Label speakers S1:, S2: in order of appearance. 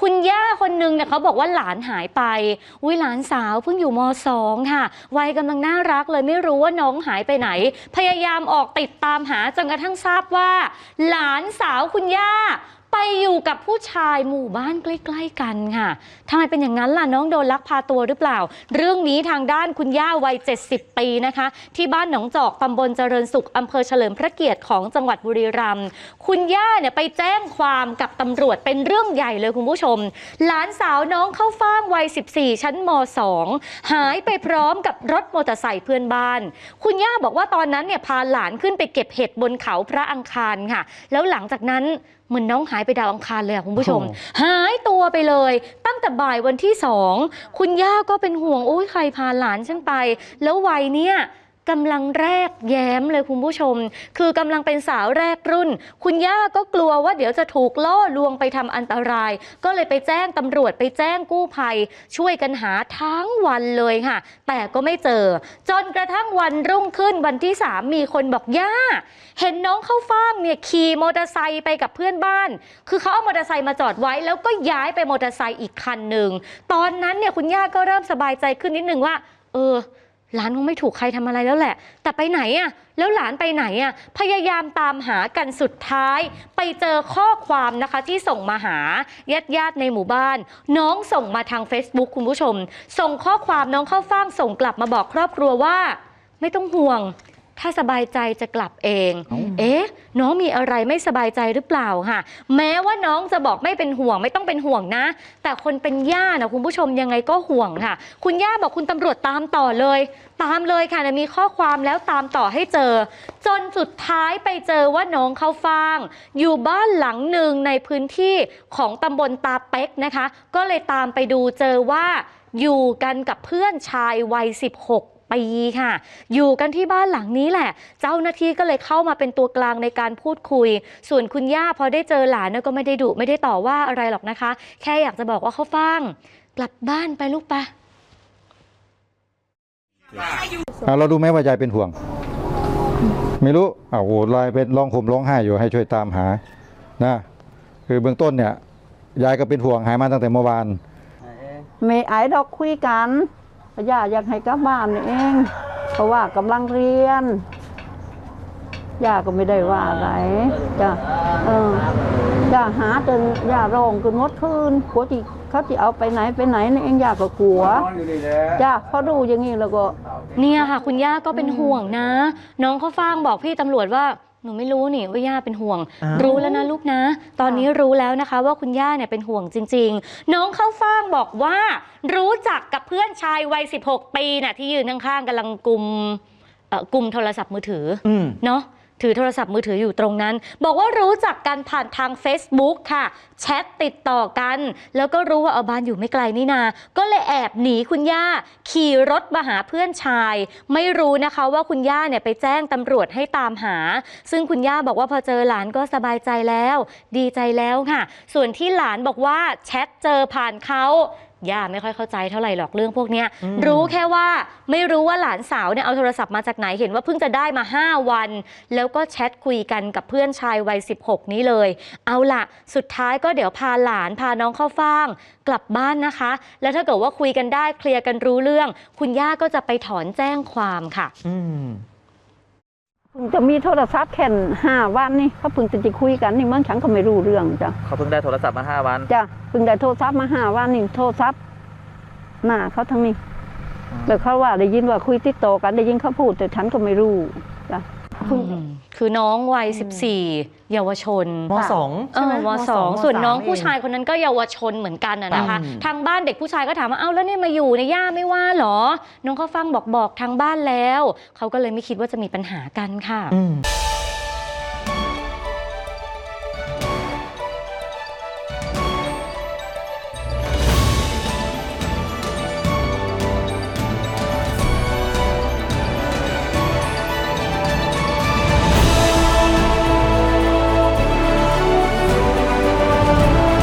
S1: คุณย่าคนนึงเนี่ยเขาบอกว่าหลานหายไป อุ้ยหลานสาวเพิ่งอยู่มสองค่ะ วัยกำลังน่ารักเลยไม่รู้ว่าน้องหายไปไหน พยายามออกติดตามหาจนกระทั่งทราบว่า หลานสาวคุณย่า ไปอยู่กับผู้ชายหมู่บ้านใกล้ๆกันค่ะทำไมเป็นอย่างนั้นล่ะน้องโดนลักพาตัวหรือเปล่า เรื่องนี้ทางด้านคุณย่าวัย 70 ปีนะคะ ที่บ้านหนองจอกตำบลเจริญสุขอำเภอเฉลิมพระเกียรติของจังหวัดบุรีรัมย์คุณย่าเนี่ยไปแจ้งความกับตำรวจเป็นเรื่องใหญ่เลยคุณผู้ชม หลานสาวน้องเข้าฟ่างวัย 14 ชั้นม 2 หายไปพร้อมกับรถมอเตอร์ไซค์เพื่อนบ้าน คุณย่าบอกว่าตอนนั้นเนี่ยพาหลานขึ้นไปเก็บเห็ดบนเขาพระอังคารค่ะ แล้วหลังจากนั้น เหมือนน้องหายไปดาวอังคารเลยอะคุณผู้ชม
S2: โอ้
S1: หายตัวไปเลย ตั้งแต่บ่ายวันที่สองคุณย่าก็เป็นห่วงโอ้ยใครพาหลานฉันไป แล้ววัยเนี้ย กำลังแรกแย้มเลยคุณผู้ชม คือกำลังเป็นสาวแรกรุ่น คุณย่าก็กลัวว่าเดี๋ยวจะถูกล่อลวงไปทำอันตราย ก็เลยไปแจ้งตำรวจไปแจ้งกู้ภัย ช่วยกันหาทั้งวันเลยค่ะ แต่ก็ไม่เจอ จนกระทั่งวันรุ่งขึ้นวันที่สามมีคนบอกย่า เห็นน้องเข้าฟ่างเนี่ยขี่มอเตอร์ไซค์ไปกับเพื่อนบ้าน คือเขาเอามอเตอร์ไซค์มาจอดไว้ แล้วก็ย้ายไปมอเตอร์ไซค์อีกคันหนึ่งตอนนั้นเนี่ยคุณย่าก็เริ่มสบายใจขึ้นนิดนึงว่า เออ หลานคงไม่ถูกใครทำอะไรแล้วแหละ แต่ไปไหนอะแล้วหลานไปไหนอะพยายามตามหากันสุดท้าย ไปเจอข้อความนะคะที่ส่งมาหาญาติญาติๆในหมู่บ้าน น้องส่งมาทาง Facebook คุณผู้ชม ส่งข้อความน้องเข้าฟ่างส่งกลับมาบอกครอบครัวว่า ไม่ต้องห่วง ถ้าสบายใจจะกลับเอง เอ๊ เอ๊ะ น้องมีอะไรไม่สบายใจหรือเปล่าค่ะ แม้ว่าน้องจะบอกไม่เป็นห่วงไม่ต้องเป็นห่วงนะ แต่คนเป็นย่านะคุณผู้ชมยังไงก็ห่วงค่ะ คุณย่าบอกคุณตำรวจตามต่อเลย ตามเลยค่ะนะมีข้อความแล้วตามต่อให้เจอ จนสุดท้ายไปเจอว่าน้องเขาฟาง อยู่บ้านหลังหนึ่งในพื้นที่ของตำบลตาเป็กนะคะ ก็เลยตามไปดูเจอว่าอยู่กันกับเพื่อนชายวัย 16 ปีค่ะ อยู่กันที่บ้านหลังนี้แหละ เจ้าหน้าที่ก็เลยเข้ามาเป็นตัวกลางในการพูดคุย ส่วนคุณย่าพอได้เจอหลานเนี่ยก็ไม่ได้ดุไม่ได้ต่อว่าอะไรหรอกนะคะ แค่อยากจะบอกว่าเขาฟังกลับบ้านไปลูกปะ
S3: อะเราดูไหมว่ายายเป็นห่วง ไม่รู้อ่าโอ้ลายเป็นร้องห่มร้องไห้อยู่ให้ช่วยตามหานะคือเบื้องต้นเนี่ย ยายก็เป็นห่วงหายมาตั้งแต่เมื่อวาน
S4: ไม่ไอ้ดอกคุยกัน ย่าอยากให้กลับบ้านนี่เอง เพราะว่ากำลังเรียนย่าก็ไม่ได้ว่าอะไรจ้ะเออย่าหาจนย่าร้องจนงดคืนกลัวที่เขาจะเอาไปไหนไปไหนนี่เองย่าก็กลัวจ้ะพอดูอย่างนี้แล้วก็
S1: เนี่ยค่ะ คุณย่าก็เป็นห่วงนะ น้องเขาฟังบอกพี่ตำรวจว่า นูไม่รู้นี่ว่าย่าเป็นห่วง
S2: อ้าว
S1: รู้แล้วนะลูกนะ ตอนนี้รู้แล้วนะคะ ว่าคุณย่าเนี่ยเป็นห่วงจริง ๆ น้องเข้าฟ่างบอกว่า รู้จักกับเพื่อนชายวัย 16 ปีน่ะที่ยืนข้างๆกำลังกุมเอ่อกุมโทรศัพท์มือถืออ
S2: อืม
S1: เนาะ ถือโทรศัพท์มือถืออยู่ตรงนั้น บอกว่ารู้จักกันผ่านทาง Facebook ค่ะ แชทติดต่อกัน แล้วก็รู้ว่าเอาบ้านอยู่ไม่ไกลนี่นา ก็เลยแอบหนีคุณย่า ขี่รถมาหาเพื่อนชาย ไม่รู้นะคะว่าคุณย่าเนี่ยไปแจ้งตำรวจให้ตามหา ซึ่งคุณย่าบอกว่าพอเจอหลานก็สบายใจแล้ว ดีใจแล้วค่ะ ส่วนที่หลานบอกว่าแชทเจอผ่านเขา ย่าไม่ค่อยเข้าใจเท่าไหร่หรอกเรื่องพวกเนี้ย
S2: อืม
S1: รู้แค่ว่าไม่รู้ว่าหลานสาวเนี่ยเอาโทรศัพท์มาจากไหนเห็นว่าเพิ่งจะได้มา 5 วัน แล้วก็แชทคุยกันกับเพื่อนชายวัย 16 นี้เลย เอาล่ะสุดท้ายก็เดี๋ยวพาหลานพาน้องเข้าฟ่าง กลับบ้านนะคะ แล้วถ้าเกิดว่าคุยกันได้เคลียร์กันรู้เรื่อง คุณย่าก็จะไปถอนแจ้งความค่ะ
S2: อืม
S4: เพิ่งจะมีโทรศัพท์แค่ห้าวันนี่เขาเพิ่งจะจะคุยกันนี่เมื่อฉันก็ไม่รู้เรื่องจ้ะ
S2: เขาเพิ่งได้โทรศัพท์มาห้าวัน
S4: จ้ะเพิ่งได้โทรศัพท์มาห้าวันนี่โทรศัพท์หน้าเขาทั้งนี้แล้วเขาว่าได้ยินว่าคุยติดต่อกันได้ยินเขาพูดแต่ฉันก็ไม่รู้จ้ะ
S1: คือน้องวัย 14 เยาวชน
S2: มสอง
S1: เออ
S2: ใช่ไห
S1: มสอง
S2: ม
S1: ส่วนน้อง
S2: มสม
S1: ผู้ชายคนนั้นก็เยาวชนเหมือนกันอะนะคะ
S2: อืม
S1: ทางบ้านเด็กผู้ชายก็ถามว่าเอ้าแล้วเนี่ยมาอยู่ในยย่าไม่ว่าเหรอ น้องเขาฟังบอกบอกทางบ้านแล้ว เขาก็เลยไม่คิดว่าจะมีปัญหากันค่ะ
S2: อืม